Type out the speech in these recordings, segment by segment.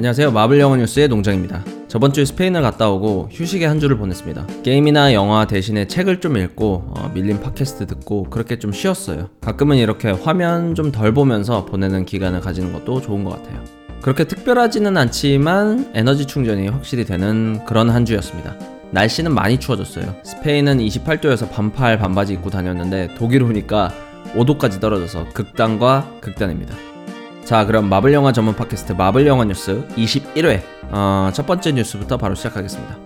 안녕하세요. 마블 영어 뉴스의 농장입니다. 저번 주에 스페인을 갔다 오고 휴식의 한 주를 보냈습니다. 게임이나 영화 대신에 책을 좀 읽고 어, 밀린 팟캐스트 듣고 그렇게 좀 쉬었어요. 가끔은 이렇게 화면 좀 덜 보면서 보내는 기간을 가지는 것도 좋은 것 같아요. 그렇게 특별하지는 않지만 에너지 충전이 확실히 되는 그런 한 주였습니다. 날씨는 많이 추워졌어요. 스페인은 28도여서 반팔 반바지 입고 다녔는데 독일 오니까 5도까지 떨어져서 극단과 극단입니다. 자, 그럼 마블 영화 전문 팟캐스트 마블 영화 뉴스 21회 어, 첫 번째 뉴스부터 바로 시작하겠습니다.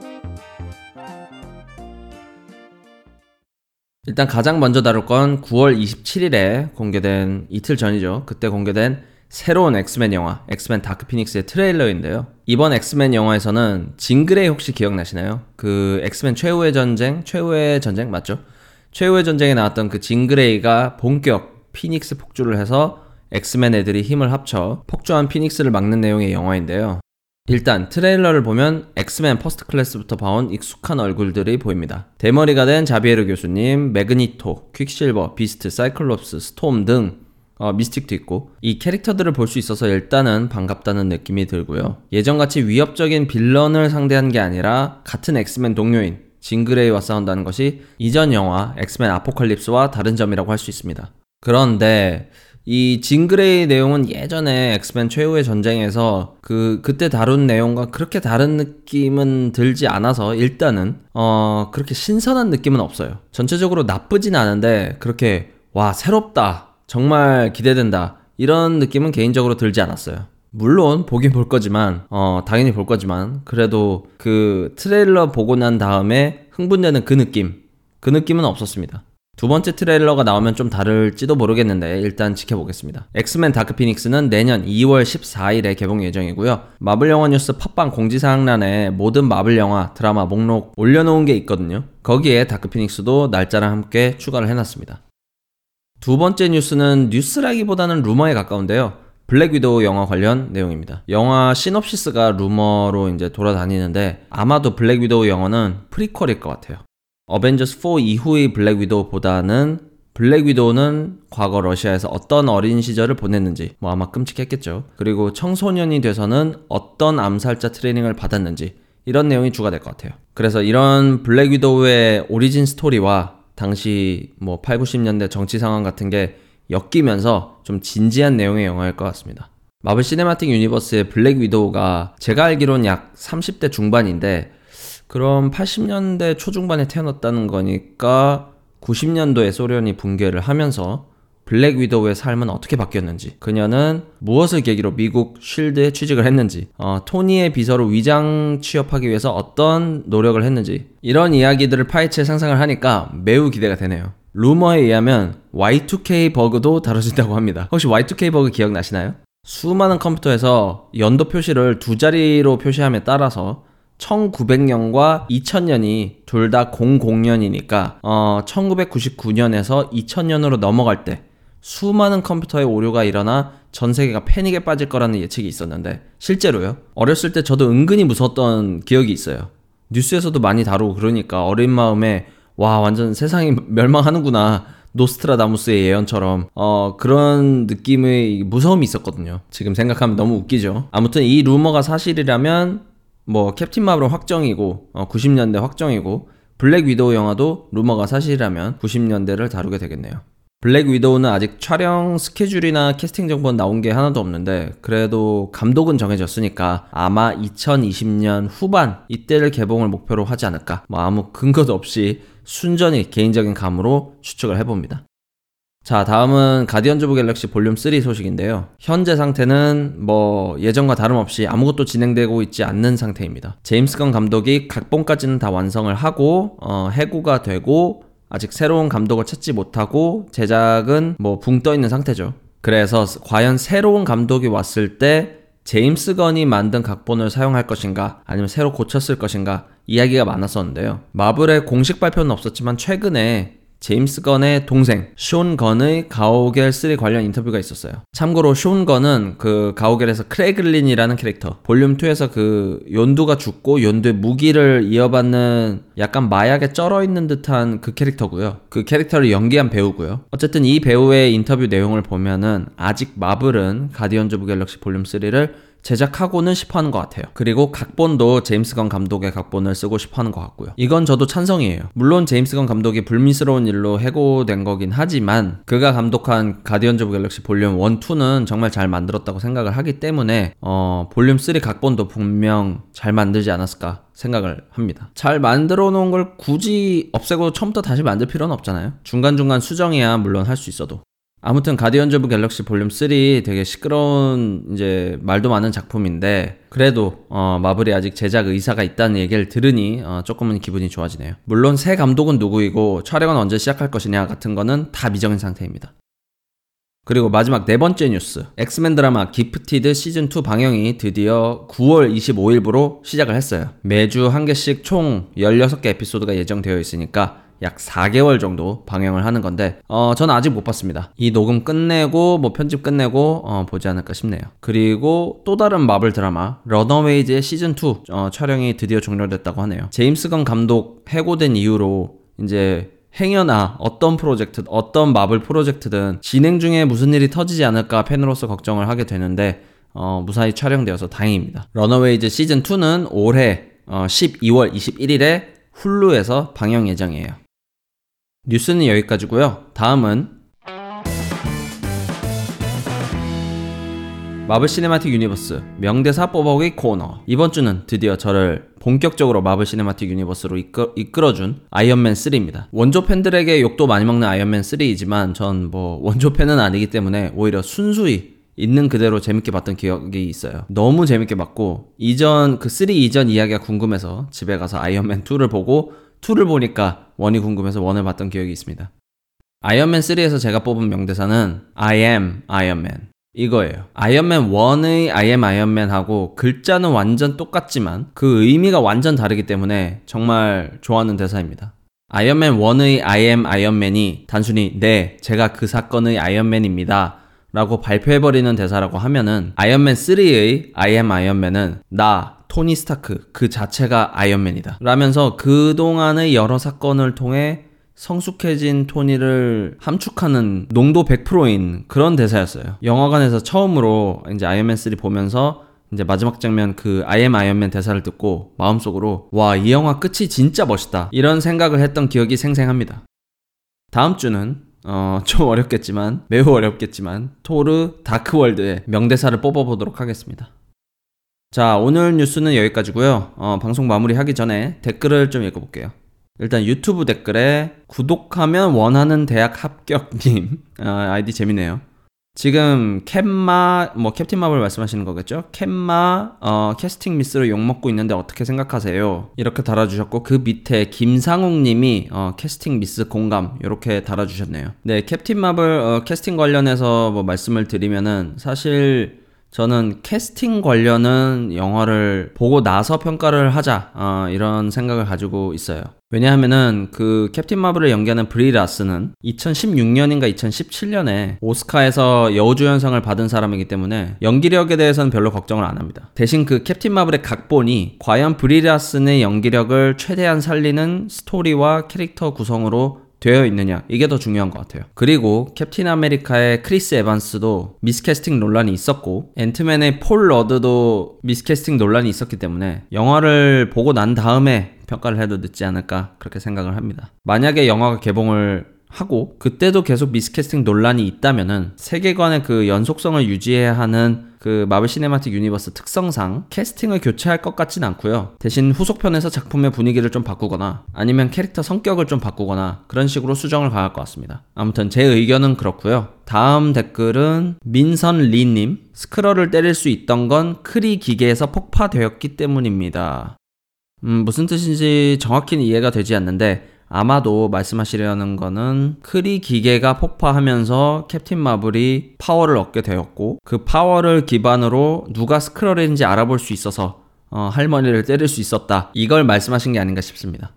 일단 가장 먼저 다룰 건 9월 27일에 공개된 이틀 전이죠. 그때 공개된 새로운 엑스맨 영화 엑스맨 다크 피닉스의 트레일러인데요. 이번 엑스맨 영화에서는 진 그레이 혹시 기억나시나요? 그 엑스맨 최후의 전쟁, 최후의 전쟁 맞죠? 최후의 전쟁에 나왔던 그 진 그레이가 본격 피닉스 폭주를 해서 엑스맨 애들이 힘을 합쳐 폭주한 피닉스를 막는 내용의 영화인데요. 일단 트레일러를 보면 엑스맨 퍼스트 클래스부터 봐온 익숙한 얼굴들이 보입니다. 대머리가 된 자비에르 교수님, 매그니토, 퀵실버, 비스트, 사이클롭스, 스톰 등 어, 미스틱도 있고 이 캐릭터들을 볼 수 있어서 일단은 반갑다는 느낌이 들고요. 예전같이 위협적인 villain을 상대한 게 아니라 같은 엑스맨 동료인 진 그레이와 싸운다는 것이 이전 영화 엑스맨 아포칼립스와 다른 점이라고 할 수 있습니다. 그런데 이 진 그레이 내용은 예전에 엑스맨 최후의 전쟁에서 그 그때 다룬 내용과 그렇게 다른 느낌은 들지 않아서 일단은 어 그렇게 신선한 느낌은 없어요. 전체적으로 나쁘진 않은데 그렇게 와 새롭다 정말 기대된다 이런 느낌은 개인적으로 들지 않았어요. 물론 보긴 볼 거지만 어 당연히 볼 거지만 그래도 그 트레일러 보고 난 다음에 흥분되는 그 느낌 그 느낌은 없었습니다. 두 번째 트레일러가 나오면 좀 다를지도 모르겠는데 일단 지켜보겠습니다. 엑스맨 다크 피닉스는 내년 2월 14일에 개봉 예정이고요. 마블 영화 뉴스 팟빵 공지사항란에 모든 마블 영화 드라마 목록 올려놓은 게 있거든요. 거기에 다크 피닉스도 날짜랑 함께 추가를 해놨습니다. 두 번째 뉴스는 뉴스라기보다는 루머에 가까운데요. 블랙 위도우 영화 관련 내용입니다. 영화 시놉시스가 루머로 이제 돌아다니는데 아마도 블랙 위도우 영화는 프리퀄일 것 같아요. 어벤져스 4 이후의 블랙 위도우보다는 블랙 위도우는 과거 러시아에서 어떤 어린 시절을 보냈는지 뭐 아마 끔찍했겠죠. 그리고 청소년이 돼서는 어떤 암살자 트레이닝을 받았는지 이런 내용이 주가 될 것 같아요. 그래서 이런 블랙 위도우의 origin 스토리와 당시 뭐 8, 90년대 정치 상황 같은 게 엮이면서 좀 진지한 내용의 영화일 것 같습니다. 마블 시네마틱 유니버스의 블랙 위도우가 제가 알기로는 약 30대 중반인데 그럼 80년대 초중반에 태어났다는 거니까 90년도에 소련이 붕괴를 하면서 블랙 위도우의 삶은 어떻게 바뀌었는지, 그녀는 무엇을 계기로 미국 쉴드에 취직을 했는지, 어, 토니의 비서로 위장 취업하기 위해서 어떤 노력을 했는지, 이런 이야기들을 파헤칠 상상을 하니까 매우 기대가 되네요. 루머에 의하면 Y2K 버그도 다뤄진다고 합니다. 혹시 Y2K 버그 기억나시나요? 수많은 컴퓨터에서 연도 표시를 두 자리로 표시함에 따라서 1900년과 2000년이 둘 다 00년이니까 어 1999년에서 2000년으로 넘어갈 때 수많은 컴퓨터의 오류가 일어나 전 세계가 패닉에 빠질 거라는 예측이 있었는데 실제로요. 어렸을 때 저도 은근히 무서웠던 기억이 있어요. 뉴스에서도 많이 다루고 그러니까 어린 마음에 와 완전 세상이 멸망하는구나 노스트라다무스의 예언처럼 어 그런 느낌의 무서움이 있었거든요. 지금 생각하면 너무 웃기죠. 아무튼 이 루머가 사실이라면 뭐 캡틴 마블은 확정이고 어, 90년대 확정이고 블랙 위도우 영화도 루머가 사실이라면 90년대를 다루게 되겠네요. 블랙 위도우는 아직 촬영 스케줄이나 캐스팅 정보는 나온 게 하나도 없는데 그래도 감독은 정해졌으니까 아마 2020년 후반 이때를 개봉을 목표로 하지 않을까 뭐 아무 근거도 없이 순전히 개인적인 감으로 추측을 해봅니다. 자, 다음은 가디언즈 오브 갤럭시 볼륨 3 소식인데요. 현재 상태는 뭐 예전과 다름없이 아무것도 진행되고 있지 않는 상태입니다. 제임스 건 감독이 각본까지는 다 완성을 하고 어, 해고가 되고 아직 새로운 감독을 찾지 못하고 제작은 뭐 붕 떠 있는 상태죠. 그래서 과연 새로운 감독이 왔을 때 제임스 건이 만든 각본을 사용할 것인가 아니면 새로 고쳐 쓸 것인가 이야기가 많았었는데요. 마블의 공식 발표는 없었지만 최근에 제임스 건의 동생 숀 건의 가오겔 3 관련 인터뷰가 있었어요. 참고로 숀 건은 그 가오겔에서 크래글린이라는 캐릭터 볼륨 2에서 그 욘두가 죽고 욘두의 무기를 이어받는 약간 마약에 쩔어 있는 듯한 그 캐릭터고요. 그 캐릭터를 연기한 배우고요. 어쨌든 이 배우의 인터뷰 내용을 보면은 아직 마블은 가디언즈 오브 갤럭시 볼륨 3를 제작하고는 싶어 하는 것 같아요. 그리고 각본도 제임스 건 감독의 각본을 쓰고 싶어 하는 것 같고요. 이건 저도 찬성이에요. 물론 제임스 건 감독이 불미스러운 일로 해고된 거긴 하지만 그가 감독한 가디언즈 오브 갤럭시 볼륨 1, 2는 정말 잘 만들었다고 생각을 하기 때문에 어, 볼륨 3 각본도 분명 잘 만들지 않았을까 생각을 합니다. 잘 만들어 놓은 걸 굳이 없애고 처음부터 다시 만들 필요는 없잖아요. 중간중간 수정이야 물론 할 수 있어도. 아무튼 가디언즈 오브 갤럭시 볼륨 3 되게 시끄러운 이제 말도 많은 작품인데 그래도 어, 마블이 아직 제작 의사가 있다는 얘기를 들으니 어, 조금은 기분이 좋아지네요. 물론 새 감독은 누구이고 촬영은 언제 시작할 것이냐 같은 거는 다 미정인 상태입니다. 그리고 마지막 네 번째 뉴스. 엑스맨 드라마 기프티드 시즌2 방영이 드디어 9월 25일부로 시작을 했어요. 매주 한 개씩 총 16개 에피소드가 예정되어 있으니까 약 4개월 정도 방영을 하는 건데 어 저는 아직 못 봤습니다. 이 녹음 끝내고 뭐 편집 끝내고 어, 보지 않을까 싶네요. 그리고 또 다른 마블 드라마 러너웨이즈의 시즌 2 어, 촬영이 드디어 종료됐다고 하네요. 제임스 건 감독 해고된 이후로 이제 행여나 어떤 프로젝트, 어떤 마블 프로젝트든 진행 중에 무슨 일이 터지지 않을까 팬으로서 걱정을 하게 되는데 어, 무사히 촬영되어서 다행입니다. 러너웨이즈 시즌 2는 올해 어, 12월 21일에 훌루에서 방영 예정이에요. 뉴스는 여기까지고요. 다음은 마블 시네마틱 유니버스 명대사 뽑아오기 코너 이번 주는 드디어 저를 본격적으로 마블 시네마틱 유니버스로 이끌, 이끌어준 아이언맨 3입니다. 원조 팬들에게 욕도 많이 먹는 아이언맨 3이지만 전 뭐 원조 팬은 아니기 때문에 오히려 순수히 있는 그대로 재밌게 봤던 기억이 있어요. 너무 재밌게 봤고 이전 그 3 이전 이야기가 궁금해서 집에 가서 아이언맨 2를 보고 2를 보니까 1이 궁금해서 1을 봤던 기억이 있습니다. 아이언맨 3에서 제가 뽑은 명대사는 I am Iron Man 이거예요. 아이언맨 1의 I am Iron Man하고 글자는 완전 똑같지만 그 의미가 완전 다르기 때문에 정말 좋아하는 대사입니다. 아이언맨 1의 I am Iron Man이 단순히 네, 제가 그 사건의 아이언맨입니다. 라고 발표해버리는 대사라고 하면은 아이언맨 3의 I am Iron Man은 나, 토니 스타크 그 자체가 아이언맨이다. 라면서 그동안의 여러 사건을 통해 성숙해진 토니를 함축하는 농도 100%인 그런 대사였어요. 영화관에서 처음으로 이제 아이언맨 3 보면서 이제 마지막 장면 그 I am Iron Man 대사를 듣고 마음속으로 와, 이 영화 끝이 진짜 멋있다. 이런 생각을 했던 기억이 생생합니다. 다음 주는 어, 좀 어렵겠지만, 매우 어렵겠지만, 토르 다크월드의 명대사를 뽑아보도록 하겠습니다. 자, 오늘 뉴스는 여기까지고요 어, 방송 마무리 하기 전에 댓글을 좀 읽어볼게요. 일단 유튜브 댓글에 구독하면 원하는 대학 합격님 어, 아이디 재밌네요. 지금 캡마 뭐 캡틴 마블 말씀하시는 거겠죠? 캡마 어, 캐스팅 미스로 욕 먹고 있는데 어떻게 생각하세요? 이렇게 달아주셨고 그 밑에 김상욱님이 어, 캐스팅 미스 공감 이렇게 달아주셨네요. 네 캡틴 마블 어, 캐스팅 관련해서 뭐 말씀을 드리면은 사실 저는 캐스팅 관련은 영화를 보고 나서 평가를 하자 어, 이런 생각을 가지고 있어요. 왜냐하면은 그 캡틴 마블을 연기하는 브리 라슨은 2016년인가 2017년에 오스카에서 여우주연상을 받은 사람이기 때문에 연기력에 대해서는 별로 걱정을 안 합니다. 대신 그 캡틴 마블의 각본이 과연 브리 라슨의 연기력을 최대한 살리는 스토리와 캐릭터 구성으로 되어 있느냐 이게 더 중요한 것 같아요. 그리고 캡틴 아메리카의 크리스 에반스도 미스캐스팅 논란이 있었고 앤트맨의 폴 러드도 미스캐스팅 논란이 있었기 때문에 영화를 보고 난 다음에 평가를 해도 늦지 않을까 그렇게 생각을 합니다. 만약에 영화가 개봉을 하고 그때도 계속 미스캐스팅 논란이 있다면은 세계관의 그 연속성을 유지해야 하는 그 마블 시네마틱 유니버스 특성상 캐스팅을 교체할 것 같진 않고요. 대신 후속편에서 작품의 분위기를 좀 바꾸거나 아니면 캐릭터 성격을 좀 바꾸거나 그런 식으로 수정을 가할 것 같습니다. 아무튼 제 의견은 그렇고요. 다음 댓글은 민선 리님 스크럴을 때릴 수 있던 건 크리 기계에서 폭파되었기 때문입니다. 음, 무슨 뜻인지 정확히는 이해가 되지 않는데 아마도 말씀하시려는 거는 크리 기계가 폭파하면서 캡틴 마블이 파워를 얻게 되었고 그 파워를 기반으로 누가 스크럴인지 알아볼 수 있어서 어, 할머니를 때릴 수 있었다. 이걸 말씀하신 게 아닌가 싶습니다.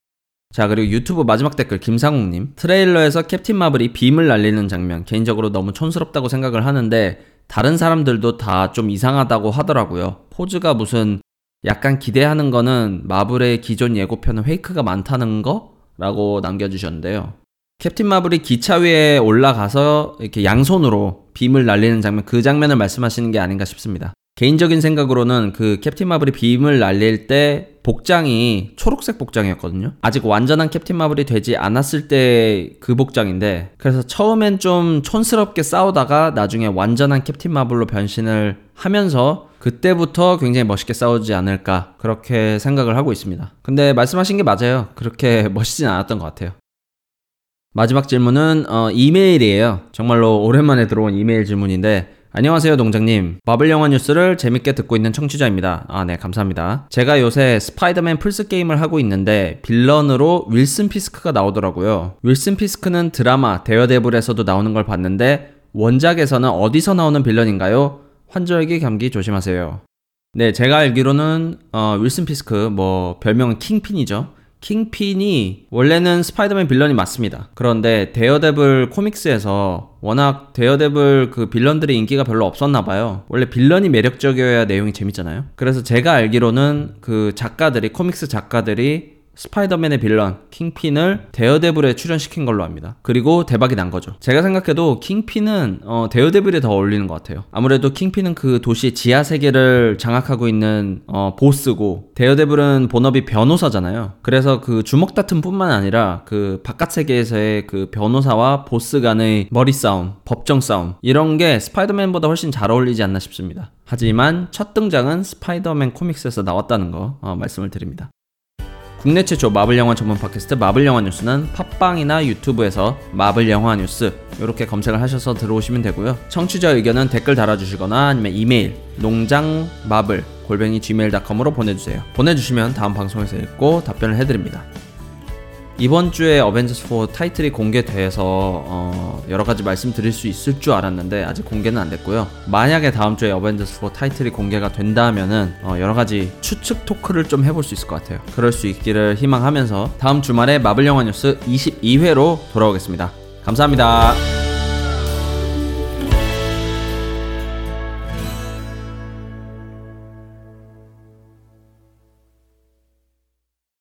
자, 그리고 유튜브 마지막 댓글 김상욱님. 트레일러에서 캡틴 마블이 빔을 날리는 장면 개인적으로 너무 촌스럽다고 생각을 하는데 다른 사람들도 다 좀 이상하다고 하더라고요. 포즈가 무슨 약간 기대하는 거는 마블의 기존 예고편은 페이크가 많다는 거? 라고 남겨주셨는데요. 캡틴 마블이 기차 위에 올라가서 이렇게 양손으로 빔을 날리는 장면, 그 장면을 말씀하시는 게 아닌가 싶습니다. 개인적인 생각으로는 그 캡틴 마블이 빔을 날릴 때 복장이 초록색 복장이었거든요. 아직 완전한 캡틴 마블이 되지 않았을 때 그 복장인데 그래서 처음엔 좀 촌스럽게 싸우다가 나중에 완전한 캡틴 마블로 변신을 하면서 그때부터 굉장히 멋있게 싸우지 않을까 그렇게 생각을 하고 있습니다. 근데 말씀하신 게 맞아요. 그렇게 멋있진 않았던 것 같아요. 마지막 질문은 어, 이메일이에요. 정말로 오랜만에 들어온 이메일 질문인데 안녕하세요, 농장님. 마블 영화 뉴스를 재밌게 듣고 있는 청취자입니다. 아, 네, 감사합니다. 제가 요새 스파이더맨 플스 게임을 하고 있는데 빌런으로 윌슨 피스크가 나오더라고요. 윌슨 피스크는 드라마 데어데블에서도 나오는 걸 봤는데 원작에서는 어디서 나오는 빌런인가요? 환절기 감기 조심하세요. 네, 제가 알기로는 어, 윌슨 피스크 뭐 별명은 킹핀이죠. 킹핀이 원래는 스파이더맨 빌런이 맞습니다. 그런데 데어데블 코믹스에서 워낙 데어데블 그 빌런들의 인기가 별로 없었나 봐요. 원래 빌런이 매력적이어야 내용이 재밌잖아요. 그래서 제가 알기로는 그 작가들이 코믹스 작가들이 스파이더맨의 빌런 킹핀을 데어데블에 출연시킨 걸로 압니다. 그리고 대박이 난 거죠. 제가 생각해도 킹핀은 어, 데어데블에 더 어울리는 것 같아요. 아무래도 킹핀은 그 도시 지하 세계를 장악하고 있는 어, 보스고 데어데블은 본업이 변호사잖아요. 그래서 그 주먹 다툼뿐만 아니라 그 바깥 세계에서의 그 변호사와 보스 간의 머리 싸움, 법정 싸움 이런 게 스파이더맨보다 훨씬 잘 어울리지 않나 싶습니다. 하지만 첫 등장은 스파이더맨 코믹스에서 나왔다는 거 어, 말씀을 드립니다. 국내 최초 마블 영화 전문 팟캐스트 마블 영화 뉴스는 팟빵이나 유튜브에서 마블 영화 뉴스 이렇게 검색을 하셔서 들어오시면 되고요. 청취자 의견은 댓글 달아주시거나 아니면 이메일 농장 마블 골뱅이 gmail.com으로 보내주세요. 보내주시면 다음 방송에서 읽고 답변을 해드립니다. 이번 주에 어벤져스 4 타이틀이 공개돼서 어, 여러 가지 말씀드릴 수 있을 줄 알았는데 아직 공개는 안 됐고요. 만약에 다음 주에 어벤져스 4 타이틀이 공개가 된다면은 어, 여러 가지 추측 토크를 좀 해볼 수 있을 것 같아요. 그럴 수 있기를 희망하면서 다음 주말에 마블 영화 뉴스 22회로 돌아오겠습니다. 감사합니다.